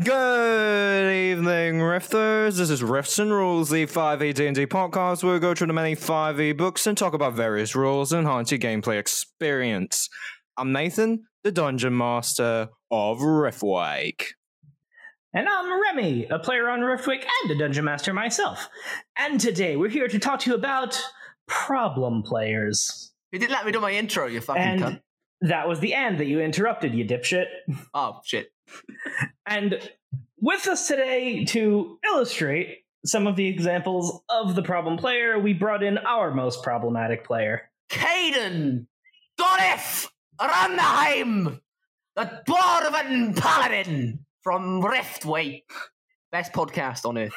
Good evening, Rifters. This is Rifts and Rules, the 5e D&D podcast where we go through the many 5e books and talk about various rules and enhance your gameplay experience. I'm Nathan, the Dungeon Master of Riftwake. And I'm Remy, a player on Riftwake and a dungeon master myself. And today we're here to talk to you about problem players. You didn't let me do my intro, you fucking And cunt. that was the end that you interrupted, you dipshit. Oh, shit. And with us today to illustrate some of the examples of the problem player, we brought in our most problematic player. Caden! Gorif! Ranheim! The Dwarven Paladin from Riftwake. Best podcast on earth.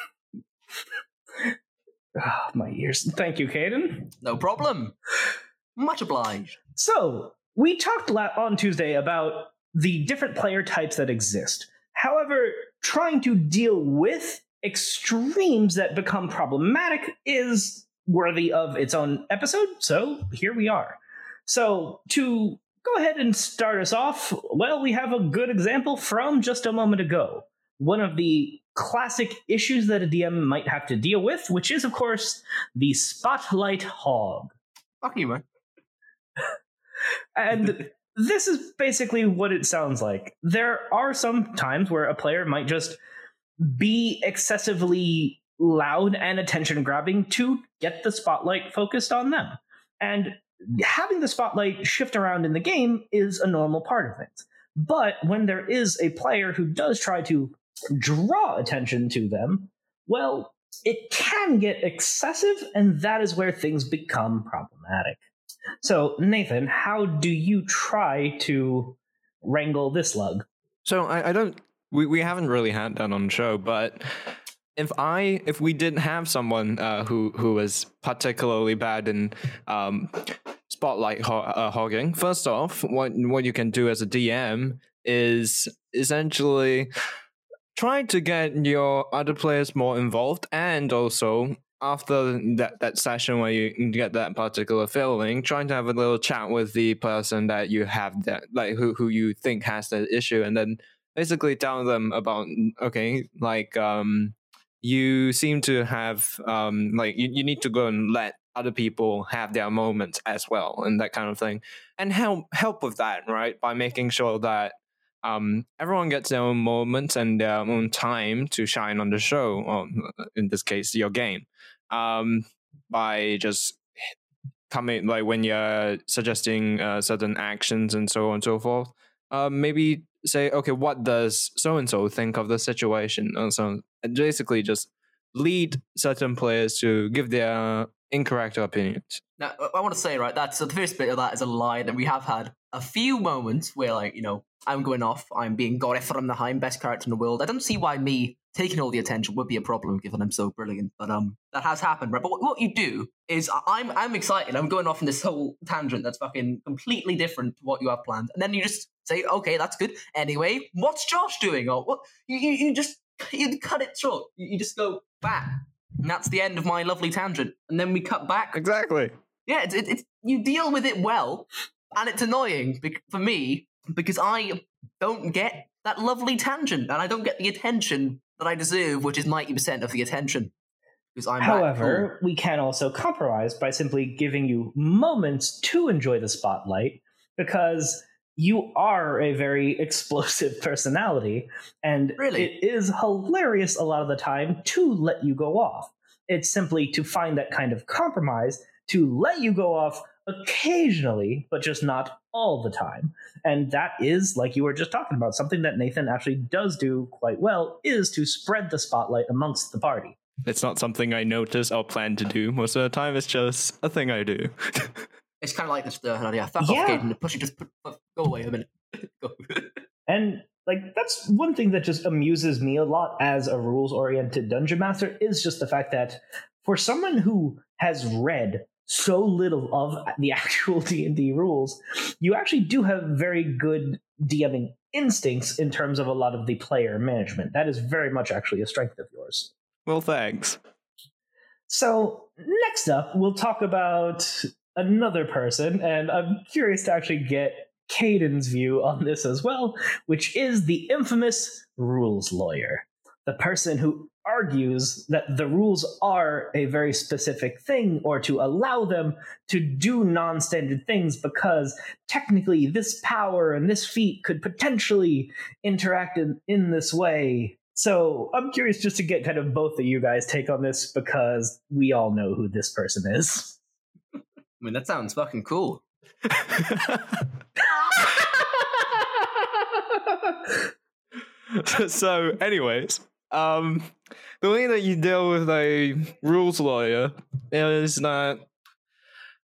Ah, my ears. Thank you, Caden. No problem. Much obliged. So, we talked la- on Tuesday about the different player types that exist. However, trying to deal with extremes that become problematic is worthy of its own episode, so here we are. So, to go ahead and start us off, well, we have a good example from just a moment ago. One of the classic issues that a DM might have to deal with, which is, of course, the spotlight hog. Fuck you, man. And this is basically what it sounds like. There are some times where a player might just be excessively loud and attention grabbing to get the spotlight focused on them. And having the spotlight shift around in the game is a normal part of things. But when there is a player who does try to draw attention to them, well, it can get excessive, and that is where things become problematic. So, Nathan, how do you try to wrangle this lug? So I, I don't we, we haven't really had that on the show, but if I if we didn't have someone uh, who who was particularly bad in um, spotlight ho- uh, hogging, first off, what what you can do as a DM is essentially try to get your other players more involved, and also after that that session where you get that particular feeling, trying to have a little chat with the person that you have that like who who you think has that issue, and then basically tell them about okay like um you seem to have um like you, you need to go and let other people have their moments as well and that kind of thing. And help help with that right? By making sure that um everyone gets their own moments and their own time to shine on the show or in this case your game um by just coming like when you're suggesting uh, certain actions and so on and so forth uh, maybe say, okay, what does so and so think of the situation? And so basically just lead certain players to give their incorrect opinions. Now, I- want to say, right, that's so the first bit of that is a lie that we have had a few moments where, like, you know, I'm going off, I'm being Gorif from the Heim, best character in the world. I don't see why me taking all the attention would be a problem given I'm so brilliant, but um, that has happened, right? But what, what you do is I'm I'm excited, I'm going off in this whole tangent that's fucking completely different to what you have planned, and then you just say, okay, that's good. Anyway, what's Josh doing? Or what? You you, you just you cut it short. You, you just go back. And that's the end of my lovely tangent. And then we cut back Exactly. yeah, it's, it's you deal with it well, and it's annoying for me because I don't get that lovely tangent, and I don't get the attention that I deserve, which is ninety percent of the attention. Because I'm However, we can also compromise by simply giving you moments to enjoy the spotlight because you are a very explosive personality and Really? it is hilarious a lot of the time to let you go off. It's simply to find that kind of compromise to let you go off occasionally, but just not all the time. And that is, like you were just talking about, something that Nathan actually does do quite well is to spread the spotlight amongst the party. It's not something I notice or plan to do most of the time. It's just a thing I do. It's kind of like this. Uh, yeah, fuck Yeah. off, Caden. Push it. Just put, put- go away a minute. go. And like that's one thing that just amuses me a lot as a rules oriented dungeon master is just the fact that for someone who has read so little of the actual D&D rules, you actually do have very good DMing instincts in terms of a lot of the player management. That is very much actually a strength of yours. well, thanks. So, next up, we'll talk about another person, and I'm curious to actually get Caden's view on this as well, which is the infamous rules lawyer. The person who argues that the rules are a very specific thing or to allow them to do non standard things because technically this power and this feat could potentially interact in, in this way. So I'm curious just to get kind of both of you guys' take on this because we all know who this person is. I mean, that sounds fucking cool. so, anyways, um, the way that you deal with a rules lawyer is that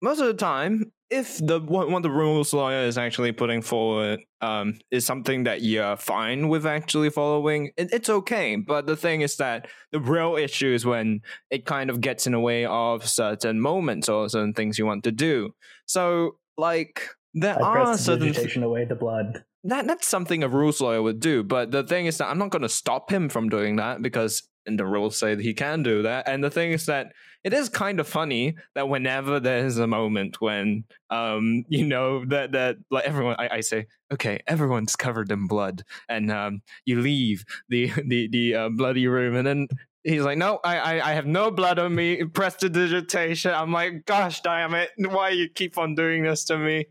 most of the time, if the what, what the rules lawyer is actually putting forward um, is something that you're fine with actually following, it, it's okay. But the thing is that the real issue is when it kind of gets in the way of certain moments or certain things you want to do. So, like, there I are certain away the blood. that that's something a rules lawyer would do. But the thing is that I'm not going to stop him from doing that because and the rules say that he can do that. And the thing is that it is kind of funny that whenever there's a moment when um you know that that like everyone I, I say okay everyone's covered in blood and um you leave the the the uh, bloody room and then he's like no I, I I have no blood on me prestidigitation I'm like gosh damn it why you keep on doing this to me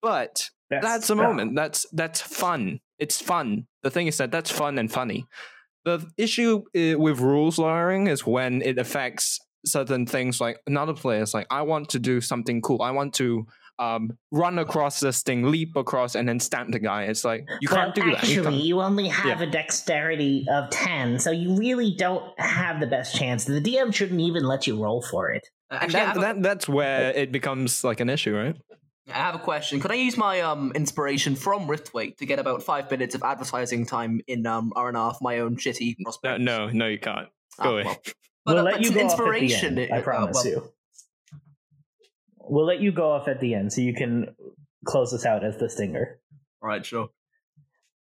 but that's a moment. That's that's fun. It's fun. The thing is that that's fun and funny. The issue uh, with rules lawyering is when it affects certain things. Like another player is like, I want to do something cool. I want to um, run across this thing, leap across, and then stamp the guy. It's like you can't well, do that. Actually, can't- you, only have Yeah. a dexterity of 10, so you really don't have the best chance. The DM shouldn't even let you roll for it. Uh, and Actually, that, a, that that's where it becomes like an issue, right? I have a question. Could I use my um inspiration from Riftwake to get about five minutes of advertising time in um RNR for my own shitty No, prospect? no, no, you can't. Ah, Go away. well. But, we'll uh, let you it's go an off at the inspiration. end. uh, I promise well, you. We'll let you go off at the end so you can close this out as the stinger. All right, sure.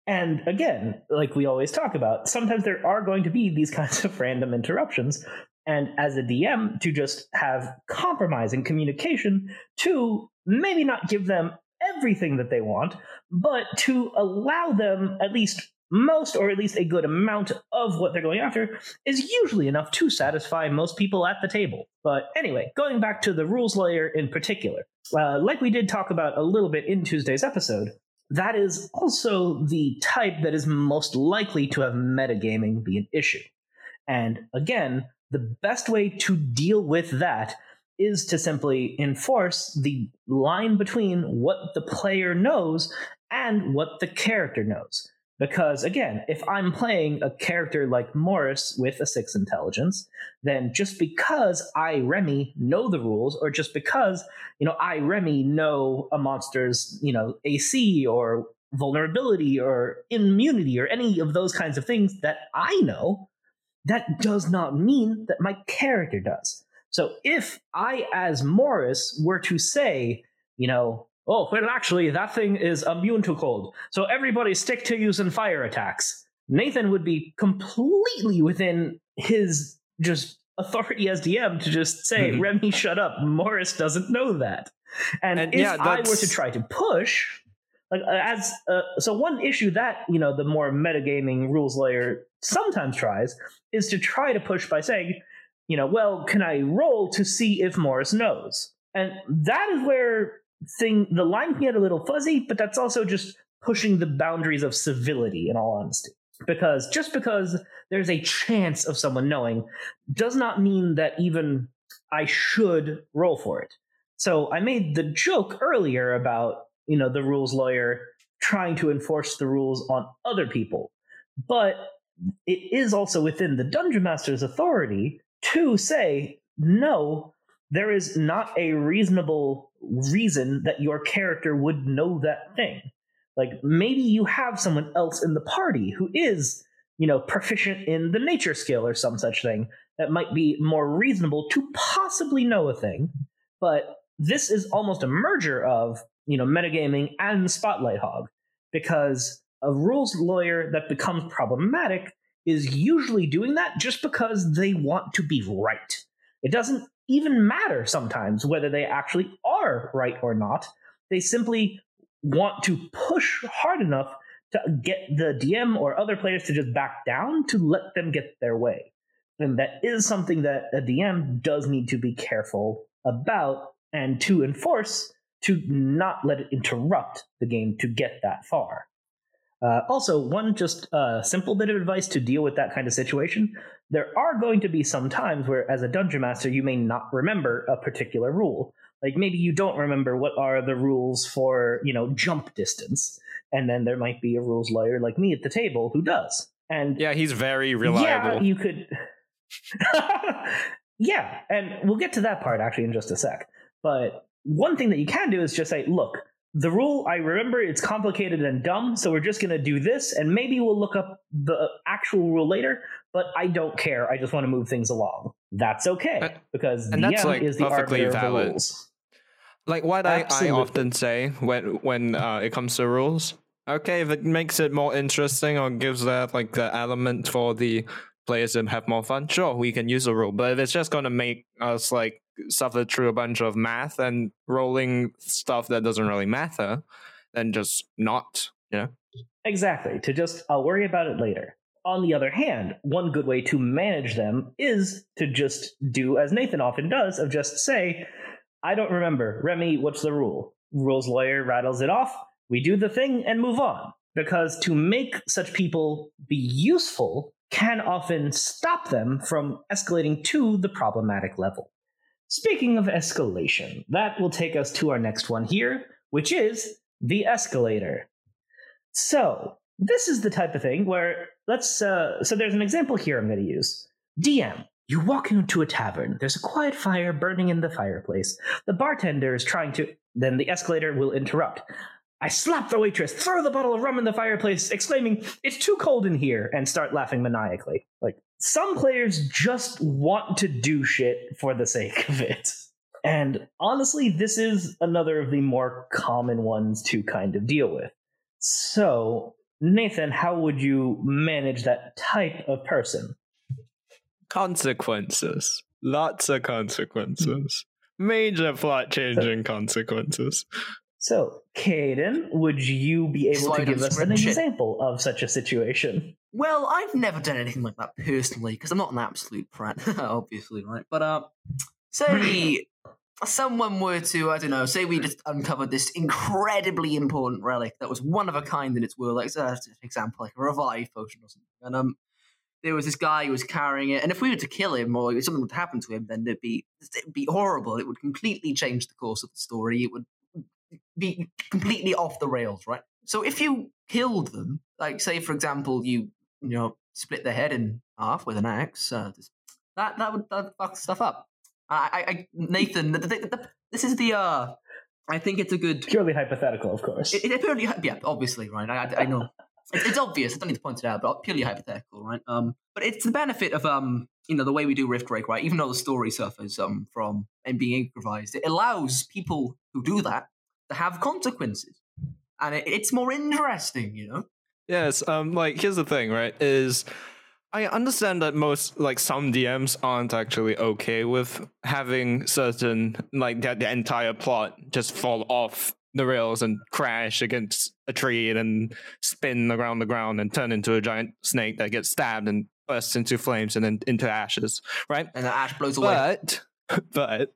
And again, like we always talk about, sometimes there are going to be these kinds of random interruptions. And as a DM, to just have compromising communication to maybe not give them everything that they want, but to allow them at least most or at least a good amount of what they're going after is usually enough to satisfy most people at the table. But anyway, going back to the rules lawyer in particular, uh, like we did talk about a little bit in Tuesday's episode, that is also the type that is most likely to have metagaming be an issue. And again, the best way to deal with that is to simply enforce the line between what the player knows and what the character knows. Because again, if I'm playing a character like Morris with a six intelligence, then just because I, Remy, know the rules, or just because, you know, I, Remy, know a monster's, you know, AC or vulnerability or immunity or any of those kinds of things that I know, that does not mean that my character does. So if I, as Morris, were to say, you know, oh, well, actually, that thing is immune to cold, so everybody stick to using fire attacks, Nathan would be completely within his just authority as DM to just say, Mhm. Remy, shut up. Morris doesn't know that. And, And if yeah, I were to try to push, like uh, as uh, so one issue that you know the more metagaming rules lawyer sometimes tries is to try to push by saying you know well can i roll to see if morris knows? And that is where thing the line can get a little fuzzy but that's also just pushing the boundaries of civility in all honesty. Because just because there's a chance of someone knowing does not mean that even i should roll for it. So i made the joke earlier about you know the rules lawyer trying to enforce the rules on other people. But it is also within the dungeon master's authority to say no there is not a reasonable reason that your character would know that thing. Like maybe you have someone else in the party who is you know proficient in the nature skill or some such thing that might be more reasonable to possibly know a thing but this is almost a merger of you know metagaming and spotlight hog because a rules lawyer that becomes problematic is usually doing that just because they want to be right it doesn't even matter sometimes whether they actually are right or not they simply want to push hard enough to get the DM or other players to just back down to let them get their way. And that is something that a DM does need to be careful about and to enforce to not let it interrupt the game to get that far. Uh, also, one just uh, simple bit of advice to deal with that kind of situation there are going to be some times where, as a dungeon master, you may not remember a particular rule. Like maybe you don't remember what are the rules for, you know, jump distance. And then there might be a rules lawyer like me at the table who does. And yeah, he's very reliable. Yeah, you could. yeah, and we'll get to that part actually in just a sec. But one thing that you can do is just say, look, the rule i remember it's complicated and dumb so we're just going to do this and maybe we'll look up the actual rule later but i don't care i just want to move things along that's okay because the that's like is the perfectly arbiter of the valid. rules Like what I, I often say when when uh, it comes to rules. Okay, if it makes it more interesting or gives that like the element for the players to have more fun, sure, we can use a rule. But if it's just gonna make us like suffer through a bunch of math and rolling stuff that doesn't really matter, then just not. You know. Exactly. To just, I'll worry about it later. On the other hand, one good way to manage them is to just do as Nathan often does of just say, I don't remember. Remy, what's the rule? Rules lawyer rattles it off. We do the thing and move on. Because to make such people be useful can often stop them from escalating to the problematic level. Speaking of escalation, that will take us to our next one here, which is the escalator. So, this is the type of thing where let's uh, so there's an example here I'm going to use. DM, you walk into a tavern. There's a quiet fire burning in the fireplace. The bartender is trying to then the escalator will interrupt. I slap the waitress, throw the bottle of rum in the fireplace, exclaiming, "It's too cold in here," and start laughing maniacally. Like some players just want to do shit for the sake of it. And honestly, this is another of the more common ones to kind of deal with. So, Nathan, how would you manage that type of person? Consequences. Lots of consequences. Major plot changing uh, consequences. So, Caden, would you be able Slide to give us an shit. example of such a situation? Well, I've never done anything like that personally because I'm not an absolute prat, obviously, right? But uh, say someone were to, I don't know, say we just uncovered this incredibly important relic that was one of a kind in its world, like uh, for example, like a revive potion or something, and um, there was this guy who was carrying it, and if we were to kill him or if something would happen to him, then it'd be it'd be horrible. It would completely change the course of the story. It would be completely off the rails, right? So if you killed them, like say for example, you you know split their head in half with an axe, uh, that that would that fuck stuff up. I, I, Nathan, the, the, the, this is the uh, I think it's a good. Purely hypothetical, of course. It, it purely, yeah, obviously, right? I, I, I know it's, it's obvious. I don't need to point it out, but purely hypothetical, right? Um, but it's the benefit of um, you know, the way we do Riftwake, right? Even though the story suffers um from and being improvised, it allows people who do that have consequences, and it, it's more interesting, you know. Yes, um, like here's the thing, right? Is I understand that most, like some DMs, aren't actually okay with having certain, like that the entire plot just fall off the rails and crash against a tree and then spin around the ground and turn into a giant snake that gets stabbed and bursts into flames and then into ashes, right? And the ash blows away. But but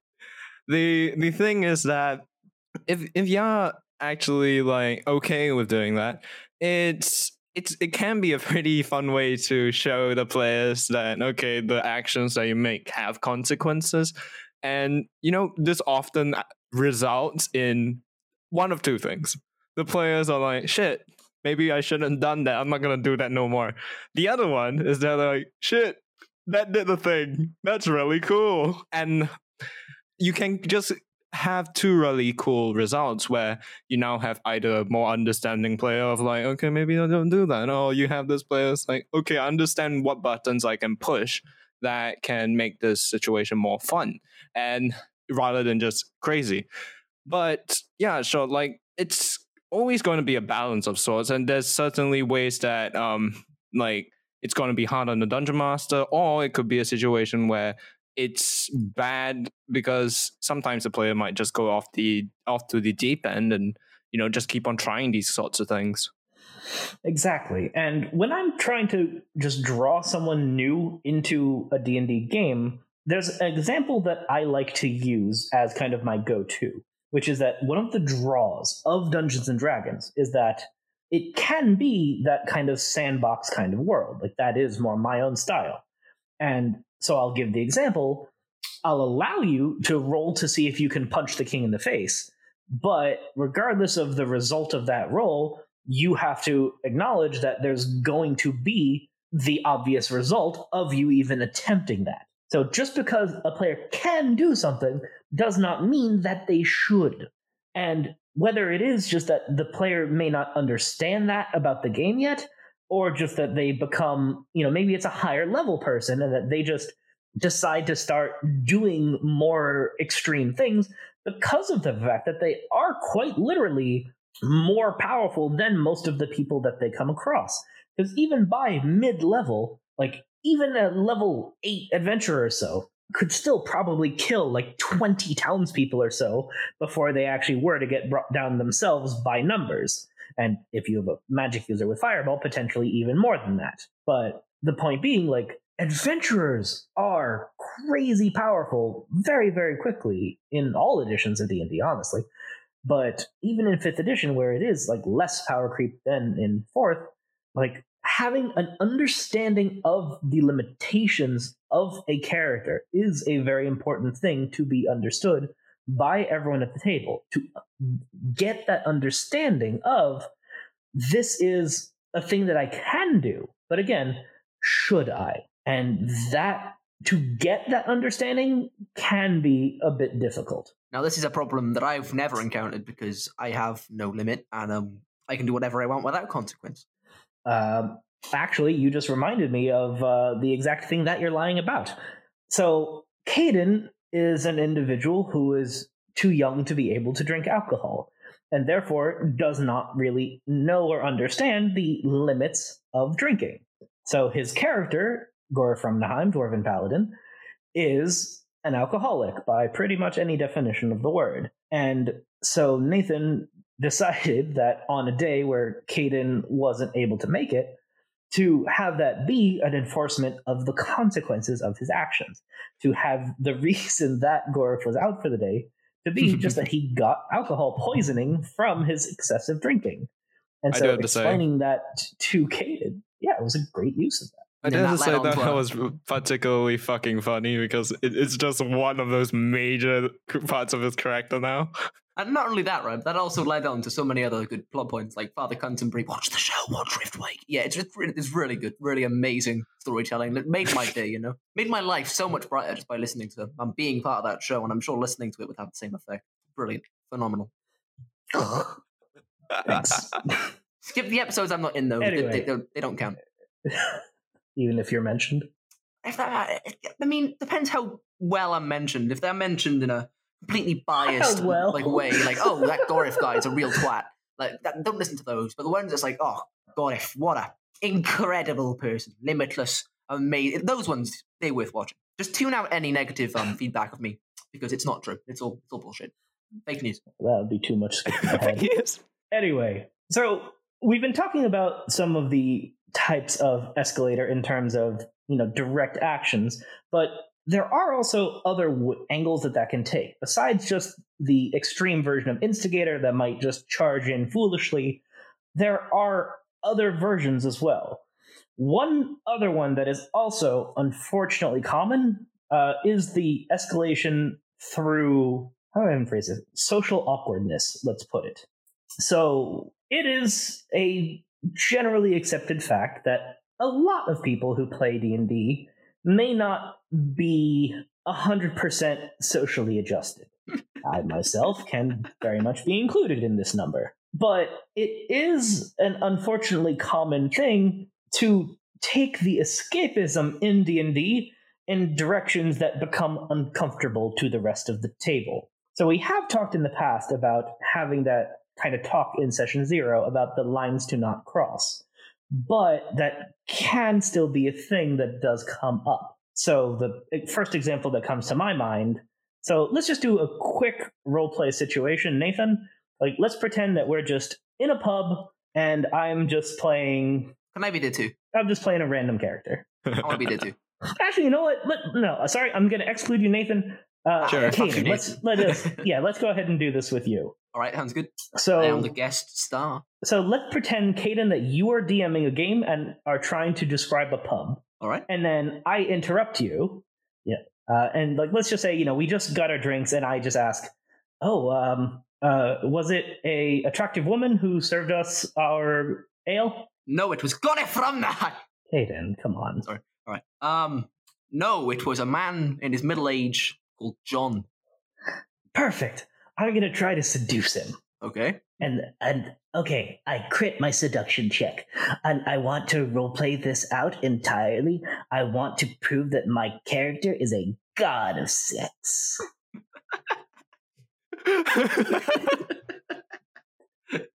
the the thing is that if if you're actually like okay with doing that, it's it's it can be a pretty fun way to show the players that okay, the actions that you make have consequences. And you know, this often results in one of two things. The players are like, shit, maybe I shouldn't have done that. I'm not gonna do that no more. The other one is they're like, shit, that did the thing. That's really cool. And you can just have two really cool results where you now have either a more understanding player of like, okay, maybe I don't do that. Or you have this player that's like, okay, I understand what buttons I can push that can make this situation more fun. And rather than just crazy. But yeah, sure, like it's always going to be a balance of sorts. And there's certainly ways that um like it's going to be hard on the dungeon master, or it could be a situation where it's bad because sometimes the player might just go off the off to the deep end and you know just keep on trying these sorts of things. Exactly. And when I'm trying to just draw someone new into a D&D game, there's an example that I like to use as kind of my go-to, which is that one of the draws of Dungeons and Dragons is that it can be that kind of sandbox kind of world. Like that is more my own style. And so I'll give the example. I'll allow you to roll to see if you can punch the king in the face. But regardless of the result of that roll, you have to acknowledge that there's going to be the obvious result of you even attempting that. So just because a player can do something does not mean that they should. And whether it is just that the player may not understand that about the game yet, or just that they become, you know, maybe it's a higher level person and that they just decide to start doing more extreme things because of the fact that they are quite literally more powerful than most of the people that they come across. Because even by mid level, like even a level 8 adventurer or so could still probably kill like 20 townspeople or so before they actually were to get brought down themselves by numbers. And if you have a magic user with Fireball, potentially even more than that. But the point being, like, adventurers are crazy powerful very, very quickly in all editions of D&D, honestly. But even in fifth edition, where it is like less power creep than in fourth, like having an understanding of the limitations of a character is a very important thing to be understood by everyone at the table to get that understanding of this is a thing that I can do, but again, should I? And that to get that understanding can be a bit difficult. Now, this is a problem that I've never encountered because I have no limit and um, I can do whatever I want without consequence. Um, actually, you just reminded me of uh, the exact thing that you're lying about. So, Caden is an individual who is too young to be able to drink alcohol and therefore does not really know or understand the limits of drinking. So, his character, Gore from Naheim, Dwarven Paladin, is an alcoholic by pretty much any definition of the word. And so Nathan decided that on a day where Caden wasn't able to make it, to have that be an enforcement of the consequences of his actions, to have the reason that Gorf was out for the day to be just that he got alcohol poisoning from his excessive drinking. And so explaining that to Caden, yeah, it was a great use of that. I dare to say that well. was particularly fucking funny because it, it's just one of those major parts of his character now. And not only that, right? That also led on to so many other good plot points, like Father Canterbury, watch the show, watch Riftwake. Yeah, it's it's really good, really amazing storytelling. It made my day, you know, made my life so much brighter just by listening to. I'm being part of that show, and I'm sure listening to it would have the same effect. Brilliant, phenomenal. Thanks. Skip the episodes I'm not in though. Anyway. They, they, don't, they don't count. Even if you're mentioned. If that, uh, I mean, depends how well I'm mentioned. If they're mentioned in a completely biased well. like way, like oh that Gorif guy is a real twat. Like that, don't listen to those. But the ones that's like oh Gorif, what a incredible person, limitless, amazing. Those ones they're worth watching. Just tune out any negative um, feedback of me because it's not true. It's all it's all bullshit. Fake news. That would be too much. Fake news. Anyway, so we've been talking about some of the types of escalator in terms of you know direct actions, but there are also other w- angles that that can take besides just the extreme version of instigator that might just charge in foolishly there are other versions as well. One other one that is also unfortunately common uh, is the escalation through how do i phrase it social awkwardness let's put it. So it is a generally accepted fact that a lot of people who play d&d may not be 100% socially adjusted. I myself can very much be included in this number. But it is an unfortunately common thing to take the escapism in D&D in directions that become uncomfortable to the rest of the table. So we have talked in the past about having that kind of talk in session 0 about the lines to not cross. But that can still be a thing that does come up. So the first example that comes to my mind. So let's just do a quick role play situation. Nathan, Like, let's pretend that we're just in a pub and I'm just playing. Can I be there too? I'm just playing a random character. I want to be there too. Actually, you know what? Let, no, uh, sorry, I'm going to exclude you, Nathan. Uh, Sure. Caden, let's let us. Yeah, let's go ahead and do this with you. All right, sounds good. So I am the guest star. so let's pretend, Caden, that you are DMing a game and are trying to describe a pub. All right. and then I interrupt you. Yeah. Uh, and like, let's just say, you know, we just got our drinks, and I just ask, "Oh, um, uh, was it a attractive woman who served us our ale?" No, it was got it from that. Hayden, come on. Sorry. All right. Um, no, it was a man in his middle age called John. Perfect. I'm gonna try to seduce him. Okay. And and okay, I crit my seduction check, and I want to roleplay this out entirely. I want to prove that my character is a god of sex.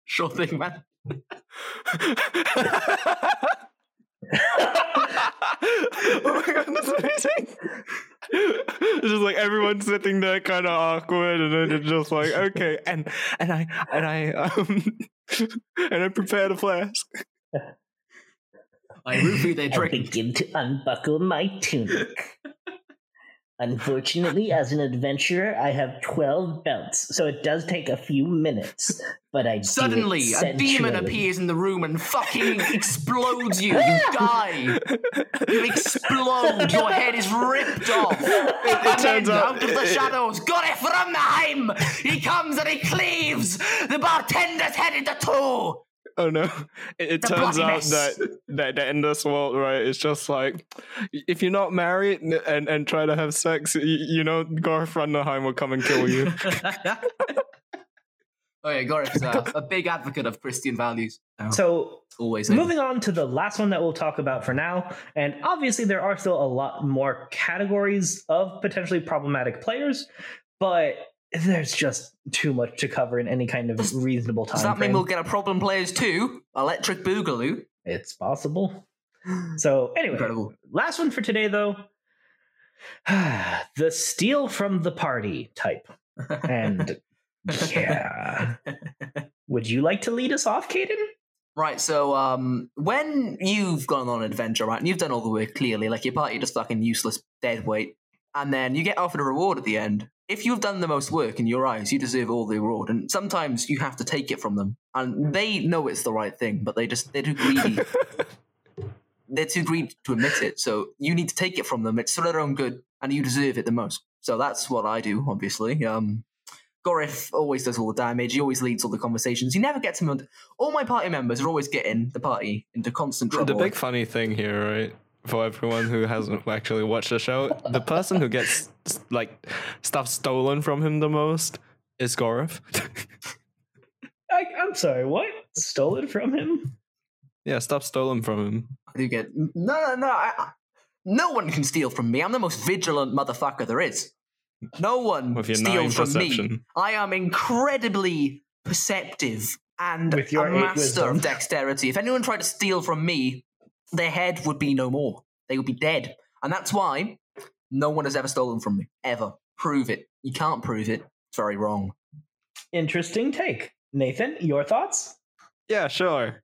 Sure thing, man. oh my god, that's amazing. It's just like everyone's sitting there kind of awkward and then it's just like, okay, and and I and I um and I prepared a flask. I roofie their I drink. begin to unbuckle my tunic. Unfortunately, as an adventurer, I have 12 belts, so it does take a few minutes, but I do it Suddenly, a demon appears in the room and fucking explodes you. You die. You explode. Your head is ripped off. and then turns out- out of the shadows, got it from the Heim. He comes and he cleaves the bartender's head into two. Oh no! It, it turns out mess. that, that that in this world, right? It's just like if you're not married n- and and try to have sex, you, you know, Garth Runderheim will come and kill you. oh yeah, Gorif is a, a big advocate of Christian values. Oh, so, Always. moving on to the last one that we'll talk about for now, and obviously there are still a lot more categories of potentially problematic players, but there's just too much to cover in any kind of reasonable time. Does that mean we'll get a problem players too? Electric Boogaloo. It's possible. So anyway, Incredible. last one for today though. the steal from the party type. And yeah. Would you like to lead us off, Caden? Right, so um, when you've gone on an adventure, right, and you've done all the work clearly, like your party just fucking useless dead weight, and then you get offered a reward at the end. If you've done the most work in your eyes, you deserve all the reward, and sometimes you have to take it from them, and they know it's the right thing, but they just they're too greedy. they're too greedy to admit it, so you need to take it from them. It's for their own good, and you deserve it the most. So that's what I do, obviously. Um, Gorif always does all the damage. He always leads all the conversations. He never gets him. All my party members are always getting the party into constant trouble. The big funny thing here, right? For everyone who hasn't actually watched the show, the person who gets like stuff stolen from him the most is Gorif. I, I'm sorry, what? Stole it from him? yeah, stuff stolen from him. You get no, no, no. I, I- no one can steal from me. I'm the most vigilant motherfucker there is. No one With your steals from me. I am incredibly perceptive and With your a master wisdom. of dexterity. If anyone tried to steal from me, their head would be no more. They would be dead. And that's why no one has ever stolen from me. Ever. Prove it. You can't prove it. It's very wrong. Interesting take. Nathan, your thoughts? Yeah, sure.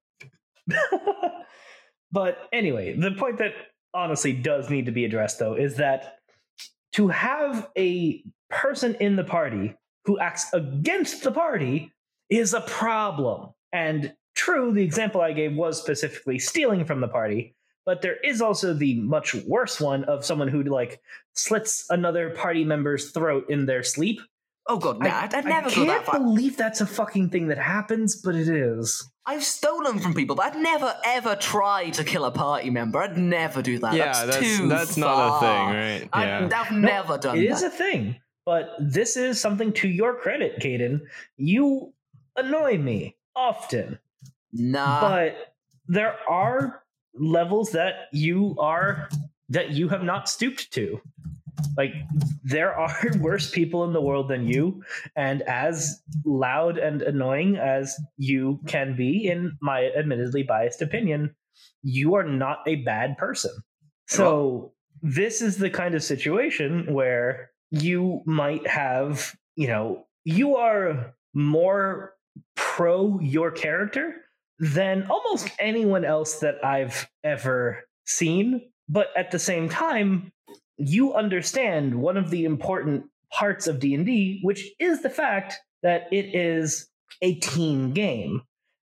but anyway, the point that honestly does need to be addressed, though, is that to have a person in the party who acts against the party is a problem. And true, the example I gave was specifically stealing from the party, but there is also the much worse one of someone who like slits another party member's throat in their sleep. Oh god, nah, I'd, I'd never I go that can't far. believe that's a fucking thing that happens, but it is. I've stolen from people, but I'd never ever try to kill a party member. I'd never do that. yeah, that's, that's too that's not a thing, far. right? I've, Yeah. I've never done It that. is a thing, but this is something to your credit, Caden. You annoy me often, nah. but there are levels that you are that you have not stooped to. Like there are worse people in the world than you, and as loud and annoying as you can be, in my admittedly biased opinion, you are not a bad person. So this is the kind of situation where you might have, you know, you are more pro your character than almost anyone else that I've ever seen. But at the same time, you understand one of the important parts of D&D, which is the fact that it is a team game.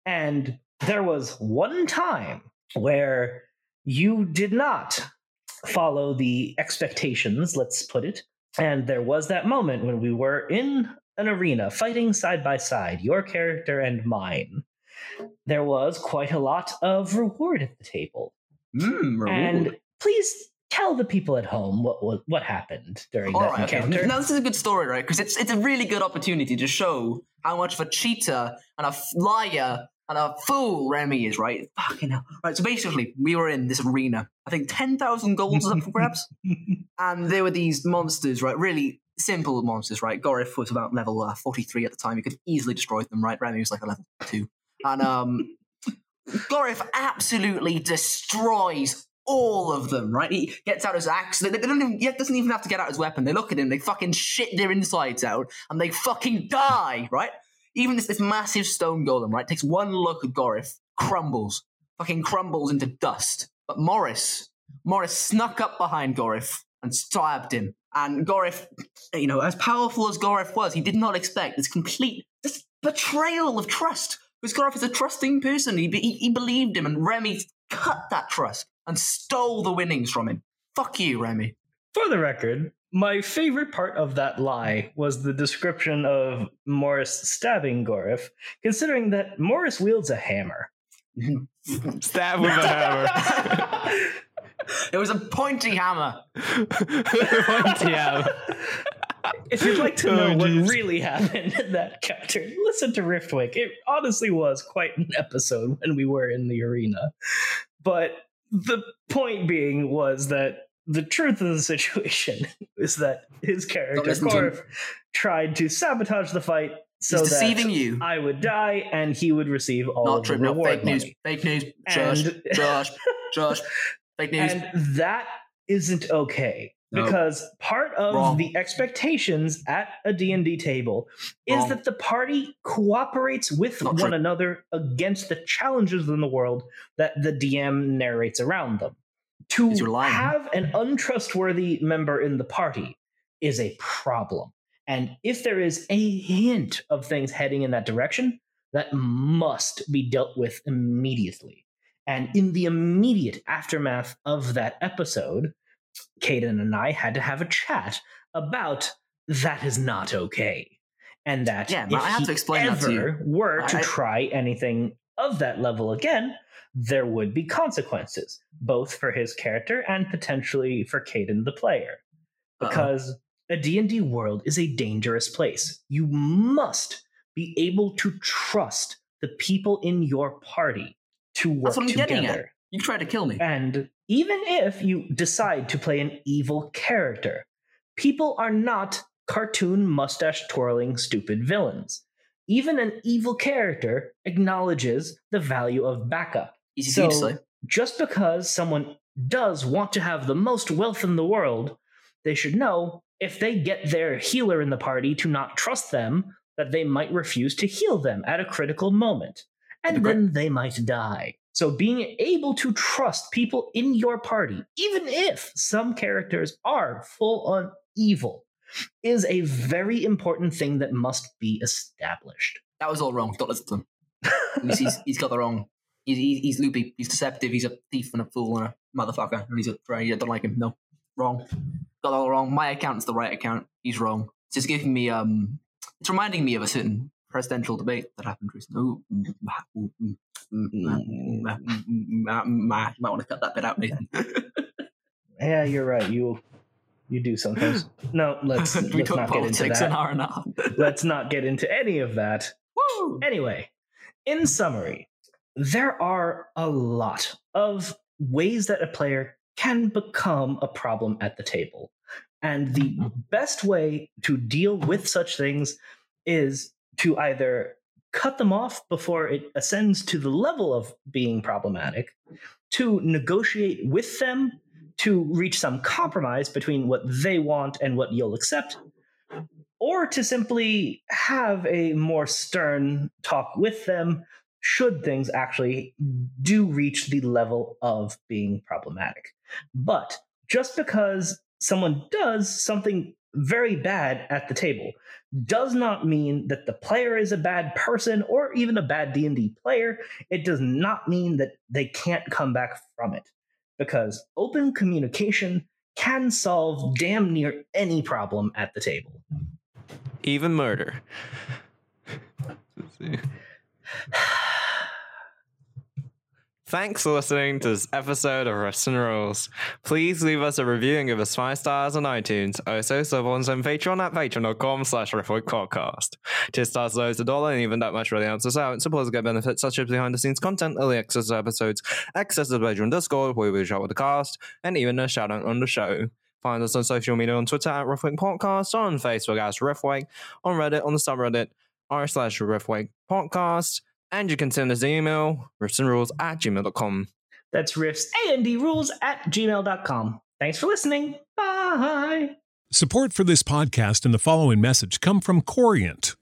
And there was one time where you did not follow the expectations, let's put it. And there was that moment when we were in an arena fighting side by side, your character and mine. There was quite a lot of reward at the table. Mm, And please tell the people at home what what, what happened during All that right, okay. encounter. Now this is a good story, right? Because it's it's a really good opportunity to show how much of a cheater and a liar and a fool Remy is, right? Fucking hell. Right, so basically, we were in this arena. I think 10,000 gold was up for grabs. and there were these monsters, right? Really simple monsters, right? Gorif was about level uh, 43 at the time. You could easily destroy them, right? Remy was like a level 2. And um, Gorif absolutely destroys all of them, right? He gets out his axe. They, they don't even, he doesn't even have to get out his weapon. They look at him, they fucking shit their insides out, and they fucking die, right? Even this, this massive stone golem, right, takes one look at Gorif, crumbles, fucking crumbles into dust. But Morris, Morris snuck up behind Gorif and stabbed him. And Gorif, you know, as powerful as Gorif was, he did not expect this complete this betrayal of trust. Because Gorif is a trusting person. He, he, he believed him, and Remy cut that trust and stole the winnings from him. Fuck you, Remy. For the record, my favorite part of that lie was the description of Morris stabbing Gorif, considering that Morris wields a hammer. Stab with a hammer. It was a pointy hammer. Pointy hammer. If you'd like to Oh, know what really happened in that chapter, listen to Riftwake. It honestly was quite an episode when we were in the arena. But the point being was that the truth of the situation is that his character, listen to tried to sabotage the fight so He's that deceiving you. I would die and he would receive all Not of true. the No, reward fake news. money. Fake news. Josh. And- Josh. Josh. Fake news. And that isn't okay. No. Because part of Wrong. the expectations at a D&D table is Wrong. that the party cooperates with Not one true. another against the challenges in the world that the DM narrates around them. To have an untrustworthy member in the party is a problem. And if there is a hint of things heading in that direction, that must be dealt with immediately. And in the immediate aftermath of that episode, Caden and I had to have a chat about that is not okay. And that Yeah, if I have he to explain that to you. ever were to I- try anything of that level again, there would be consequences, both for his character and potentially for Caden the player. Uh-oh. Because a D&D world is a dangerous place. You must be able to trust the people in your party to work That's what I'm together. You tried to kill me. And even if you decide to play an evil character, people are not cartoon mustache twirling stupid villains. Even an evil character acknowledges the value of backup. Easy So-. Just because someone does want to have the most wealth in the world, they should know if they get their healer in the party to not trust them, that they might refuse to heal them at a critical moment. And Agree. then they might die. So being able to trust people in your party, even if some characters are full on evil, is a very important thing that must be established. That was all wrong. Don't listen to him. he's, he's, he's got the wrong. He's, he's, loopy. He's deceptive. He's a thief and a fool and a motherfucker. And he's a I don't like him. No, wrong. Got all wrong. My account's the right account. He's wrong. It's just giving me um. It's reminding me of a certain presidential debate that happened recently. Ooh, mm, mm, mm, might want to cut that bit out, Nathan. yeah, you're right. You you do sometimes. No, let's, let's not get into that. An hour and a half. let's not get into any of that. Woo! Anyway, in summary, there are a lot of ways that a player can become a problem at the table. And the best way to deal with such things is to either cut them off before it ascends to the level of being problematic, to negotiate with them to reach some compromise between what they want and what you'll accept, or to simply have a more stern talk with them should things actually do reach the level of being problematic. But just because someone does something very bad at the table does not mean that the player is a bad person or even a bad D&D player. It does not mean that they can't come back from it because open communication can solve damn near any problem at the table. Even murder. Thanks for listening to this episode of Riffs and Rules. Please leave us a review and give us five stars on iTunes. Also, sub us on Patreon at patreon.com slash podcast. Two stars loads a dollar, and even that much really helps us out and supporters get benefits such as behind the scenes content, early access to episodes, access to the Patreon Discord where we chat with the cast, and even a shout out on the show. Find us on social media on Twitter at Riftwake Podcast, on Facebook as Riftwake, on Reddit on the subreddit r slash Podcast. And you can send us an email, riffsandrules at gmail.com. That's riffs and rules at gmail.com. Thanks for listening. Bye. Support for this podcast and the following message come from Corient.